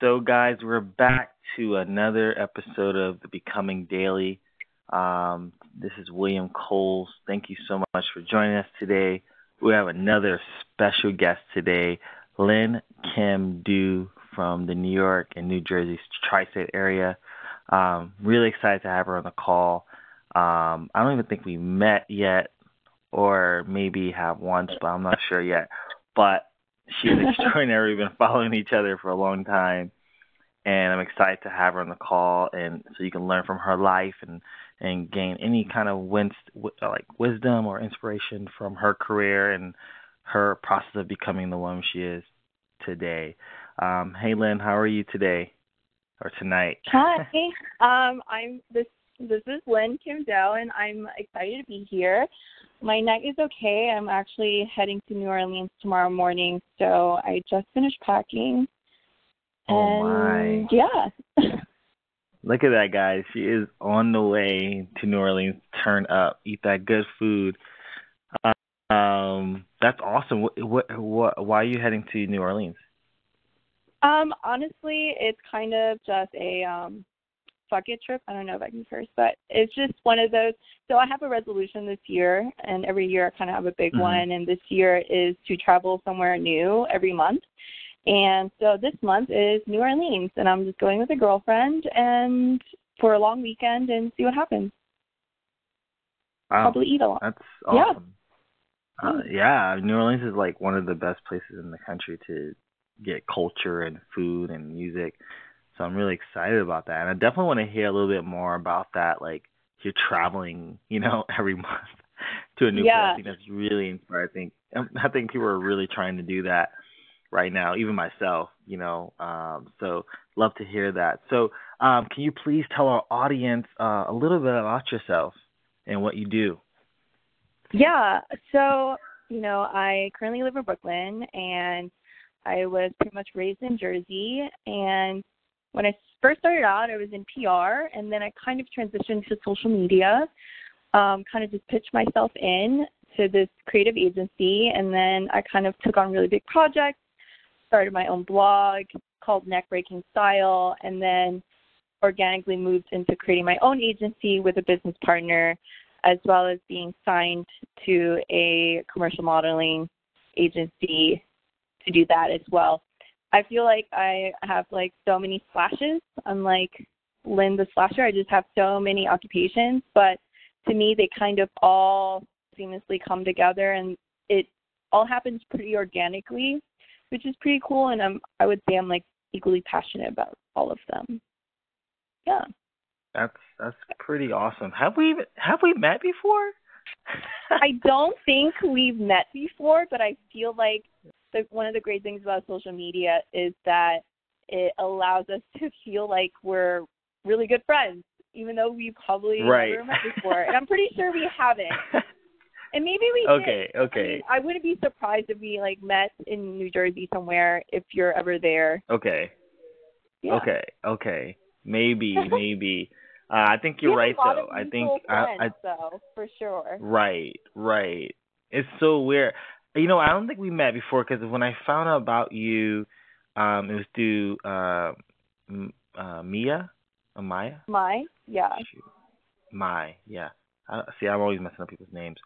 So, guys, we're back to another episode of the Becoming Daily. Um, this is William Coles. Thank you so much for joining us today. We have another special guest today, Lynn Kim Do from the New York and New Jersey tri state area. Um, really excited to have her on the call. Um, I don't even think we met yet, or maybe have once, but I'm not sure yet. But she's extraordinary. We've been following each other for a long time, and I'm excited to have her on the call, and so you can learn from her life and and gain any kind of wins, like wisdom or inspiration from her career and her process of becoming the woman she is today. Um, hey, Lynn, how are you today or tonight? Hi, um, I'm this. This is Lynn Kim Do, and I'm excited to be here. My night is okay. I'm actually heading to New Orleans tomorrow morning, so I just finished packing. Oh and my! Yeah. Look at that, guys. She is on the way to New Orleans. Turn up, eat that good food. Um, that's awesome. What, what, what, why are you heading to New Orleans? Um, honestly, it's kind of just a um fuck it trip. I don't know if I can curse, but it's just one of those. So I have a resolution this year, and every year I kind of have a big Mhm. one. And this year is to travel somewhere new every month. And so this month is New Orleans, and I'm just going with a girlfriend and for a long weekend and see what happens. Wow, Probably eat a lot. that's Yeah. awesome. Uh, yeah, New Orleans is like one of the best places in the country to get culture and food and music. So I'm really excited about that, and I definitely want to hear a little bit more about that. Like you're traveling, you know, every month to a new place. I think that's really inspiring. I think I think people are really trying to do that right now, even myself. You know, um, so love to hear that. So, um, can you please tell our audience uh, a little bit about yourself and what you do? Yeah. So, you know, I currently live in Brooklyn and I was pretty much raised in Jersey. And when I first started out, I was in PR and then I kind of transitioned to social media, um, kind of just pitched myself in to this creative agency. And then I kind of took on really big projects, started my own blog called Neck Breaking Style, and then organically moved into creating my own agency with a business partner as well as being signed to a commercial modeling agency to do that as well. I feel like I have like so many slashes. I'm like Lynn the slasher. I just have so many occupations, but to me they kind of all seamlessly come together and it all happens pretty organically, which is pretty cool and I'm I would say I'm like equally passionate about all of them. Yeah. That's that's pretty awesome. Have we have we met before? I don't think we've met before, but I feel like the, one of the great things about social media is that it allows us to feel like we're really good friends, even though we probably Right. never met before. And I'm pretty sure we haven't. And maybe we okay, did. I, okay, mean, I wouldn't be surprised if we like met in New Jersey somewhere if you're ever there. okay, Yeah. okay, okay. Maybe, maybe. Uh, I think you're right though. I think mutual I, friends, I though, for sure. right, right. It's so weird. You know, I don't think we met before because when I found out about you, um, it was through uh, M- uh, Mia, uh, Maya. My, yeah. Shoot. My, yeah. I, see, I'm always messing up people's names,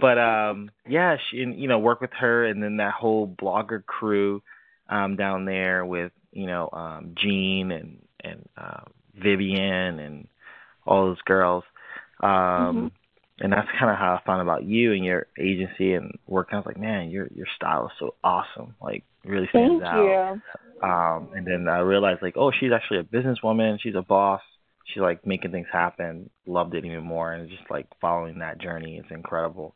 but um, yeah, she, and, you know, work with her, and then that whole blogger crew, um, down there with you know, um, Jean and and uh, Vivian and all those girls, um, Mhm. And that's kind of how I found about you and your agency and work. I was like, man, your your style is so awesome, like really stands Thank out. you. Um, and then I realized like, oh, she's actually a businesswoman. She's a boss. She's like making things happen. Loved it even more, and just like following that journey is incredible.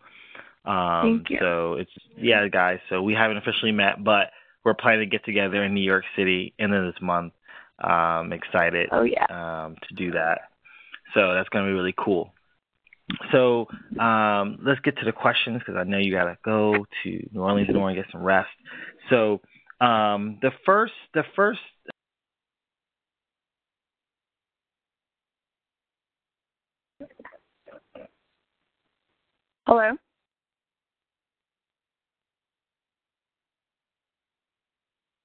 Um, Thank you. So it's yeah, guys. So we haven't officially met, but we're planning to get together in New York City end of this month. Um, excited Oh yeah. um, to do that. So that's going to be really cool. So um, let's get to the questions because I know you got to go to New Orleans in the morning, get some rest. So um, the first, the first. Hello.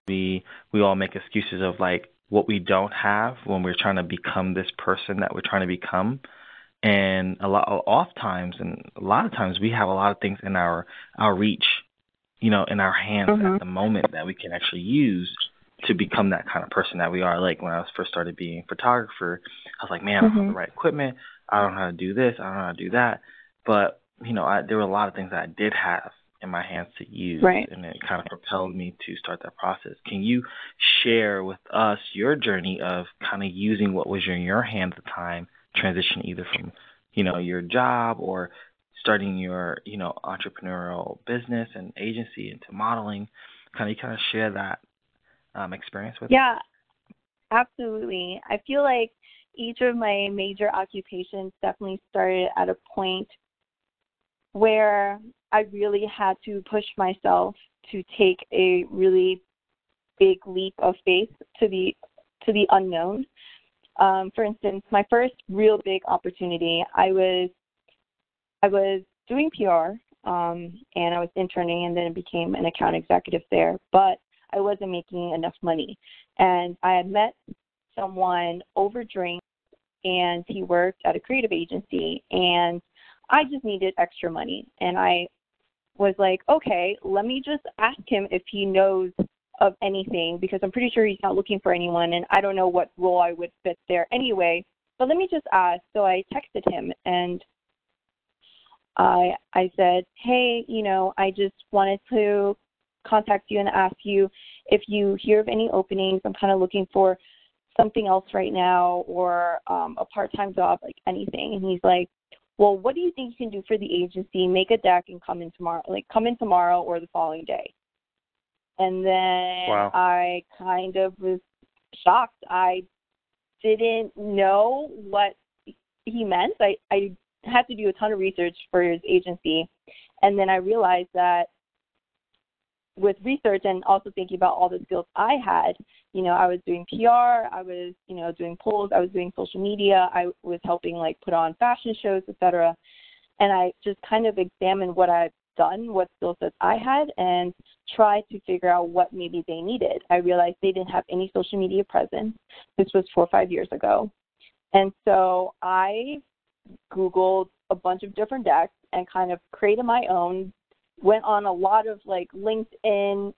we we all make excuses of like what we don't have when we're trying to become this person that we're trying to become and a lot oft times and a lot of times we have a lot of things in our our reach you know in our hands mm-hmm. at the moment that we can actually use to become that kind of person that we are like when i was first started being a photographer i was like man mm-hmm. i don't have the mm-hmm. right equipment i don't know how to do this i don't know how to do that but you know I, there were a lot of things that i did have in my hands to use right. and it kind of propelled me to start that process can you share with us your journey of kind of using what was in your hands at the time transition either from you know your job or starting your you know entrepreneurial business and agency into modeling. Kind of kind of share that um, experience with yeah absolutely. I feel like each of my major occupations definitely started at a point where I really had to push myself to take a really big leap of faith to the to the unknown. Um, for instance, my first real big opportunity, I was I was doing PR um, and I was interning and then became an account executive there, but I wasn't making enough money. And I had met someone over drinks and he worked at a creative agency and I just needed extra money. And I was like, okay, let me just ask him if he knows of anything because I'm pretty sure he's not looking for anyone and I don't know what role I would fit there anyway. But let me just ask. So I texted him and I I said, "Hey, you know, I just wanted to contact you and ask you if you hear of any openings. I'm kind of looking for something else right now or um a part-time job, like anything." And he's like, well, what do you think you can do for the agency? Make a deck and come in tomorrow, like come in tomorrow or the following day. And then wow. I kind of was shocked. I didn't know what he meant. I, I had to do a ton of research for his agency. And then I realized that with research and also thinking about all the skills I had, you know, I was doing PR, I was, you know, doing polls, I was doing social media, I was helping like put on fashion shows, etc. And I just kind of examined what I've done, what skill sets I had, and try to figure out what maybe they needed. I realized they didn't have any social media presence. This was four or five years ago. And so I Googled a bunch of different decks and kind of created my own went on a lot of like LinkedIn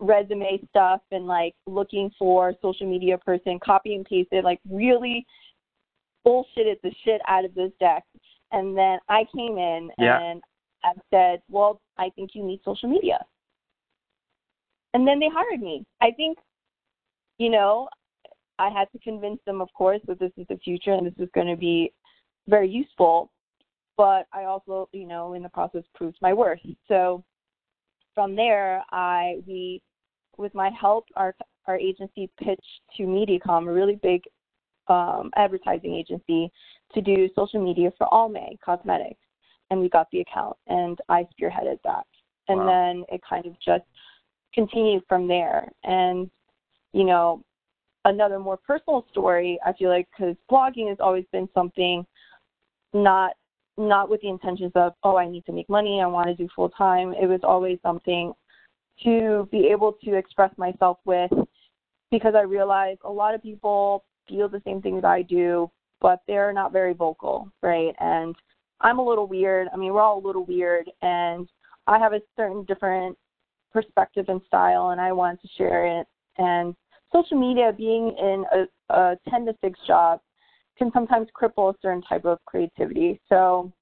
resume stuff and like looking for social media person, copy and pasted, like really bullshitted the shit out of this deck. And then I came in yeah. and I said, Well, I think you need social media. And then they hired me. I think, you know, I had to convince them, of course, that this is the future and this is going to be very useful but I also, you know, in the process proved my worth. So from there, I we with my help, our our agency pitched to MediaCom, a really big um, advertising agency, to do social media for Almay Cosmetics, and we got the account, and I spearheaded that, and wow. then it kind of just continued from there. And you know, another more personal story, I feel like, because blogging has always been something not not with the intentions of, oh, I need to make money, I want to do full time. It was always something to be able to express myself with because I realized a lot of people feel the same things I do, but they're not very vocal, right? And I'm a little weird. I mean, we're all a little weird, and I have a certain different perspective and style, and I want to share it. And social media, being in a, a 10 to 6 job, can sometimes cripple a certain type of creativity. So,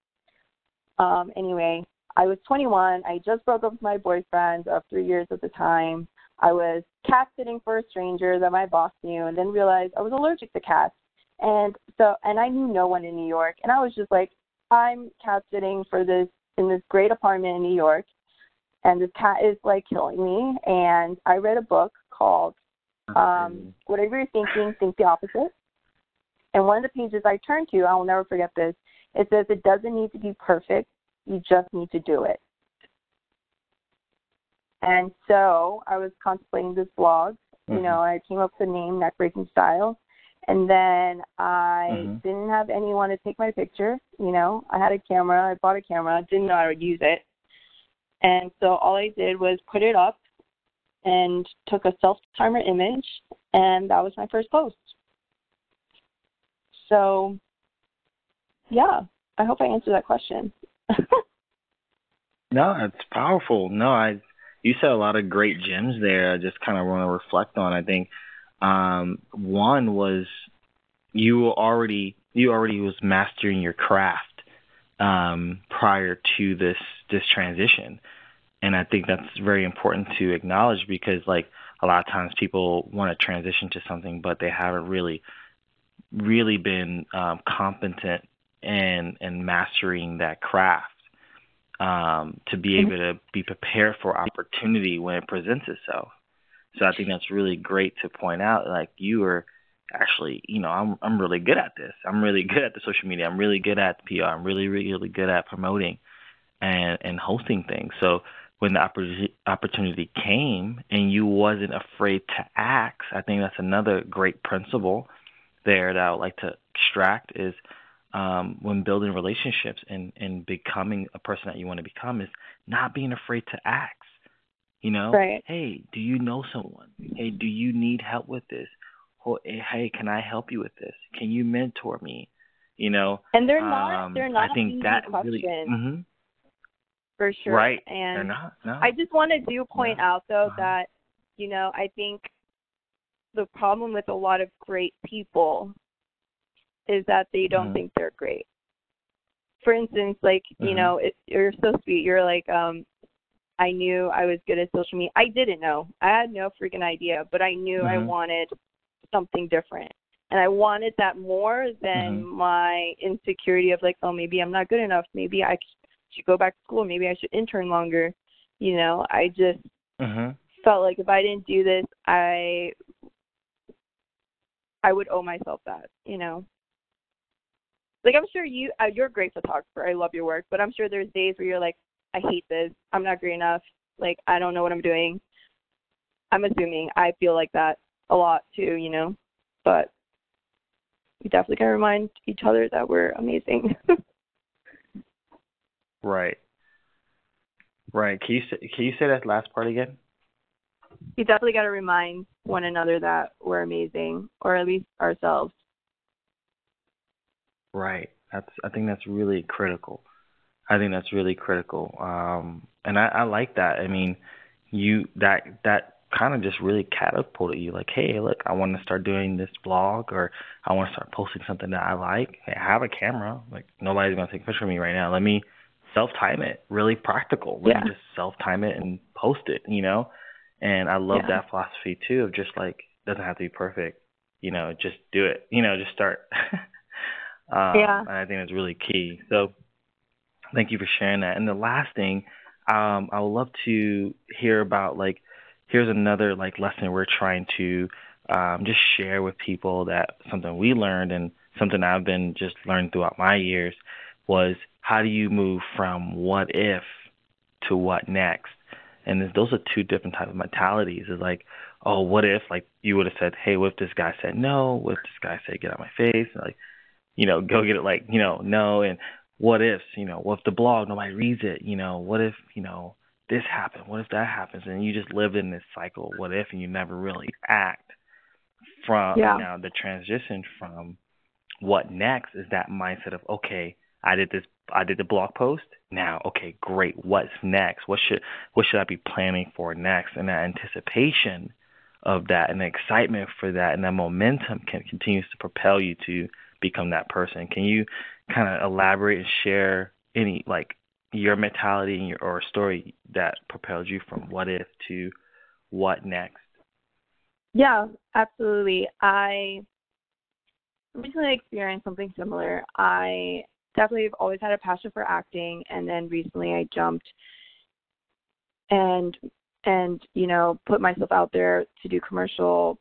um, anyway, I was 21. I just broke up with my boyfriend of three years at the time. I was cat sitting for a stranger that my boss knew, and then realized I was allergic to cats. And so, and I knew no one in New York, and I was just like, I'm cat sitting for this in this great apartment in New York, and this cat is like killing me. And I read a book called um, "Whatever You're Thinking, Think the Opposite." And one of the pages I turned to, I will never forget this, it says it doesn't need to be perfect, you just need to do it. And so I was contemplating this blog. Mm-hmm. You know, I came up with the name Neckbreaking Style. And then I mm-hmm. didn't have anyone to take my picture. You know, I had a camera. I bought a camera. Didn't know I would use it. And so all I did was put it up and took a self timer image, and that was my first post. So, yeah, I hope I answered that question. no, it's powerful. No, I you said a lot of great gems there. I just kind of want to reflect on. I think um, one was you already you already was mastering your craft um, prior to this this transition, and I think that's very important to acknowledge because like a lot of times people want to transition to something, but they haven't really really been um, competent and and mastering that craft um, to be able to be prepared for opportunity when it presents itself. So I think that's really great to point out. Like you are actually, you know, I'm I'm really good at this. I'm really good at the social media. I'm really good at PR. I'm really really good at promoting and and hosting things. So when the opportunity came and you wasn't afraid to act, I think that's another great principle there that I would like to extract is um, when building relationships and, and becoming a person that you want to become is not being afraid to ask. You know, right. hey, do you know someone? Hey, do you need help with this? Or, hey, can I help you with this? Can you mentor me? You know, and they're not. Um, they're not. I think that questions. really. Mm-hmm. For sure. Right. And they're not. No. I just want to do point no. out though uh-huh. that you know I think the problem with a lot of great people is that they don't mm-hmm. think they're great. For instance, like, mm-hmm. you know, it, you're so sweet. You're like, um, I knew I was good at social media. I didn't know. I had no freaking idea, but I knew mm-hmm. I wanted something different. And I wanted that more than mm-hmm. my insecurity of like, oh, maybe I'm not good enough. Maybe I should go back to school. Maybe I should intern longer. You know, I just mm-hmm. felt like if I didn't do this, I I would owe myself that, you know. Like I'm sure you uh, you're a great photographer. I love your work, but I'm sure there's days where you're like, I hate this. I'm not great enough. Like I don't know what I'm doing. I'm assuming I feel like that a lot too, you know. But we definitely gotta remind each other that we're amazing. right. Right. Can you say, can you say that last part again? You definitely got to remind one another that we're amazing, or at least ourselves. Right. That's I think that's really critical. I think that's really critical. Um and I, I like that. I mean, you that that kind of just really catapulted you like, hey, look, I want to start doing this blog or I want to start posting something that I like. Hey, I have a camera. Like nobody's gonna take a picture of me right now. Let me self time it. Really practical. Let yeah. me just self time it and post it, you know? And I love yeah. that philosophy too of just like doesn't have to be perfect. You know, just do it. You know, just start. Um, yeah. And I think that's really key. So thank you for sharing that. And the last thing, um, I would love to hear about like, here's another like lesson we're trying to um, just share with people that something we learned and something I've been just learning throughout my years was how do you move from what if to what next? And those are two different types of mentalities. It's like, oh, what if like you would have said, hey, what if this guy said no? What if this guy said get out my face? And like you know, go get it like, you know, no and what ifs, you know, what if the blog nobody reads it, you know, what if, you know, this happened, what if that happens and you just live in this cycle, what if and you never really act from yeah. now the transition from what next is that mindset of okay, I did this I did the blog post. Now, okay, great. What's next? What should what should I be planning for next? And that anticipation of that and the excitement for that and that momentum can continues to propel you to become that person. Can you kind of elaborate and share any like your mentality and your or story that propelled you from what if to what next? Yeah, absolutely. I recently experienced something similar. I definitely have always had a passion for acting and then recently I jumped and and you know put myself out there to do commercial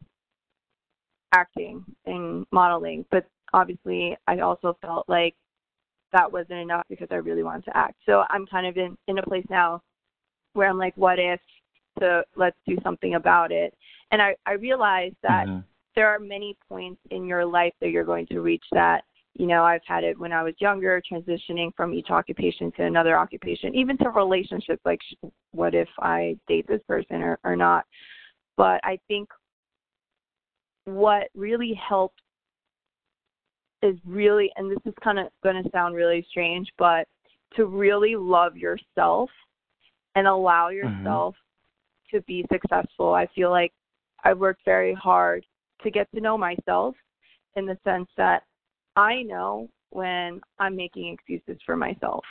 acting and modeling but obviously I also felt like that wasn't enough because I really wanted to act. So I'm kind of in in a place now where I'm like, what if? So let's do something about it. And I I realized that mm-hmm. there are many points in your life that you're going to reach that. You know, I've had it when I was younger, transitioning from each occupation to another occupation, even to relationships. Like, what if I date this person or or not? But I think what really helps is really, and this is kind of going to sound really strange, but to really love yourself and allow mm-hmm. yourself mm-hmm. to be successful. I feel like I've worked very hard to get to know myself in the sense that I know when I'm making excuses for myself.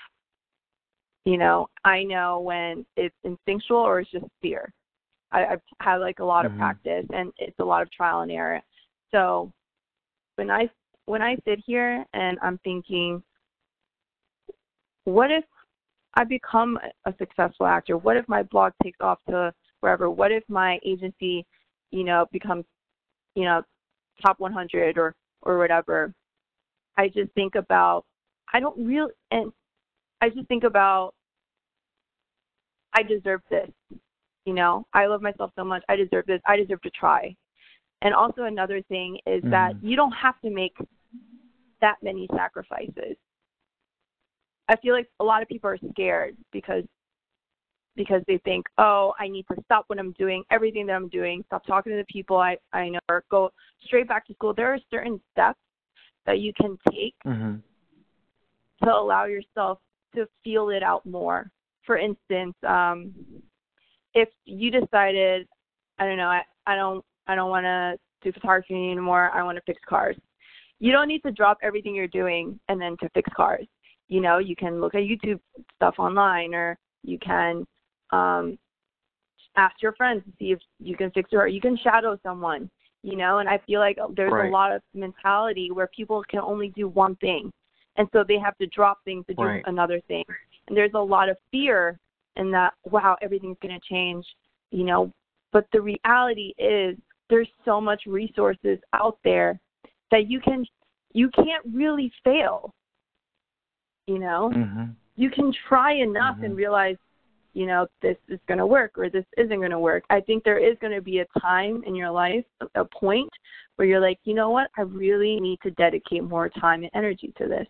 You know, I know when it's instinctual or it's just fear. I, I've had like a lot mm-hmm. of practice and it's a lot of trial and error. So when I when I sit here and I'm thinking, what if I become a successful actor? What if my blog takes off to wherever? What if my agency, you know, becomes, you know, top 100 or or whatever? I just think about I don't really and I just think about I deserve this. You know, I love myself so much. I deserve this. I deserve to try. And also another thing is mm-hmm. that you don't have to make that many sacrifices. I feel like a lot of people are scared because because they think, oh, I need to stop what I'm doing, everything that I'm doing, stop talking to the people I I know, or go straight back to school. There are certain steps that you can take mm-hmm. to allow yourself to feel it out more. For instance, um, if you decided, I don't know, I, I don't I don't want to do photography anymore. I want to fix cars. You don't need to drop everything you're doing and then to fix cars. You know, you can look at YouTube stuff online, or you can um, ask your friends to see if you can fix it, or you can shadow someone you know and i feel like there's right. a lot of mentality where people can only do one thing and so they have to drop things to do right. another thing and there's a lot of fear in that wow everything's going to change you know but the reality is there's so much resources out there that you can you can't really fail you know mm-hmm. you can try enough mm-hmm. and realize you know, this is going to work or this isn't going to work. I think there is going to be a time in your life, a point where you're like, you know what, I really need to dedicate more time and energy to this.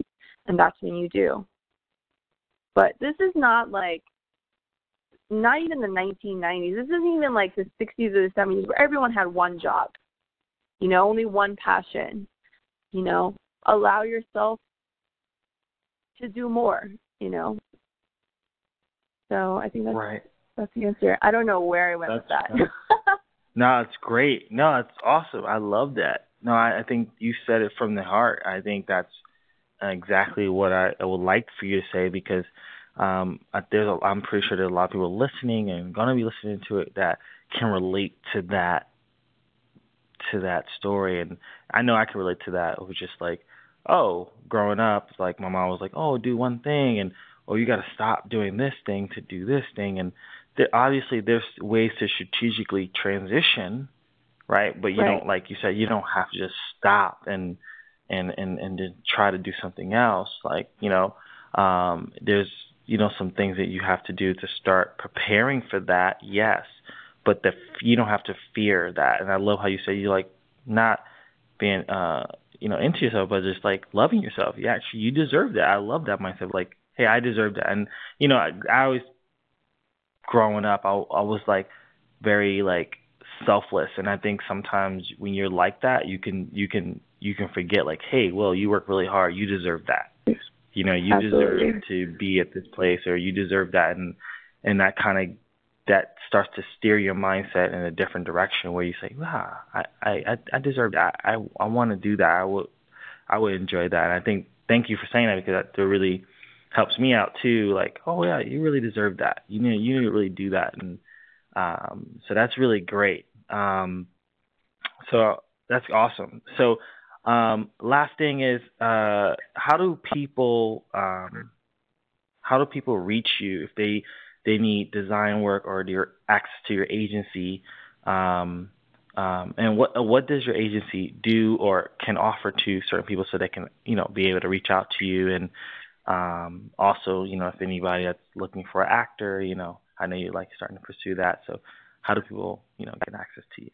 And that's when you do. But this is not like, not even the 1990s. This isn't even like the 60s or the 70s where everyone had one job, you know, only one passion. You know, allow yourself to do more, you know, so I think that's right. that's the answer. I don't know where I went that's, with that. no, it's great. No, it's awesome. I love that. No, I, I think you said it from the heart. I think that's exactly what I, I would like for you to say because um, there's a, I'm pretty sure there's a lot of people listening and going to be listening to it that can relate to that to that story and I know I can relate to that. It was just like, oh, growing up, like my mom was like, oh, do one thing and oh, you got to stop doing this thing to do this thing. And there, obviously, there's ways to strategically transition, right? But you right. don't, like you said, you don't have to just stop and and and and to try to do something else. Like you know, um, there's you know some things that you have to do to start preparing for that. Yes, but the you don't have to fear that. And I love how you say you like not being uh you know into yourself, but just like loving yourself. Yeah, actually, you deserve that. I love that mindset. Like hey, I deserve that. And you know, I, I always growing up, I, I was like very like selfless, and I think sometimes when you're like that, you can you can you can forget like, hey, well, you work really hard, you deserve that. You know, you Absolutely. deserve to be at this place, or you deserve that, and and that kind of that starts to steer your mindset in a different direction where you say, wow, I I I deserve that. I I want to do that. I would I would enjoy that. And I think thank you for saying that because that really helps me out too. Like, oh yeah, you really deserve that. You know you need to really do that, and um, so that's really great. Um, so that's awesome. So um, last thing is, uh, how do people um, how do people reach you if they they need design work or their access to your agency? Um, um, and what what does your agency do or can offer to certain people so they can you know be able to reach out to you and um, also, you know, if anybody that's looking for an actor, you know, I know you're like starting to pursue that. So, how do people, you know, get access to you?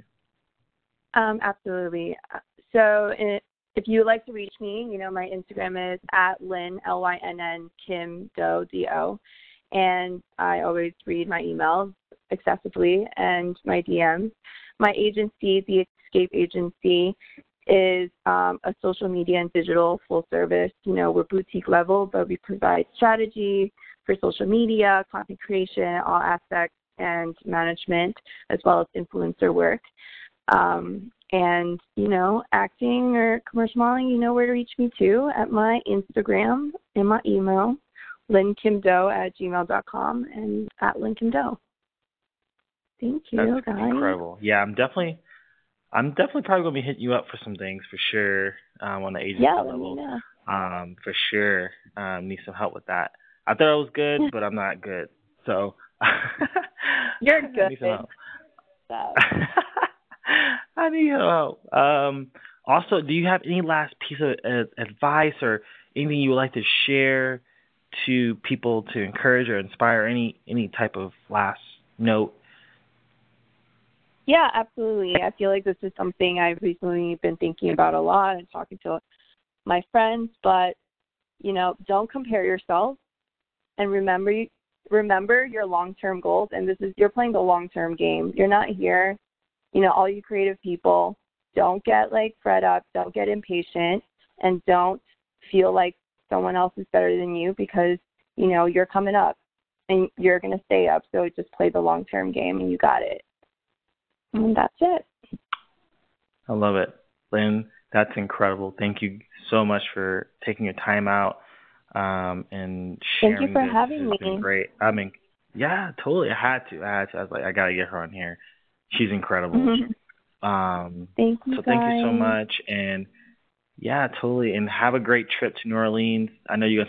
Um, absolutely. So, if you would like to reach me, you know, my Instagram is at Lynn L Y N N Kim Do D O, and I always read my emails excessively and my DMs. my agency, the Escape Agency, is um, a social media and digital full service. You know, we're boutique level, but we provide strategy for social media, content creation, all aspects, and management, as well as influencer work. Um, and, you know, acting or commercial modeling, you know where to reach me too at my Instagram and my email, lynkimdo at gmail.com and at Lynn Kim Thank you, That's guys. incredible. Yeah, I'm definitely I'm definitely probably gonna be hitting you up for some things for sure um, on the agency yeah, level. Yeah, Um, for sure. Um, need some help with that. I thought I was good, but I'm not good. So You're good. need some help. So, I help. Um, also, do you have any last piece of uh, advice or anything you would like to share to people to encourage or inspire? Any any type of last note? yeah, absolutely. I feel like this is something I've recently been thinking about a lot and talking to my friends, but you know, don't compare yourself and remember remember your long-term goals and this is you're playing the long-term game. You're not here, you know, all you creative people, don't get like fed up, don't get impatient and don't feel like someone else is better than you because, you know, you're coming up and you're going to stay up. So just play the long-term game and you got it. And that's it. I love it. Lynn, that's incredible. Thank you so much for taking your time out um, and sharing Thank you for this. having it's been me. great. I mean, yeah, totally. I had to. I had to. I was like, I gotta get her on here. She's incredible. Um, thank you. so thank you so much, and yeah, totally. And have a great trip to New Orleans. I know you're gonna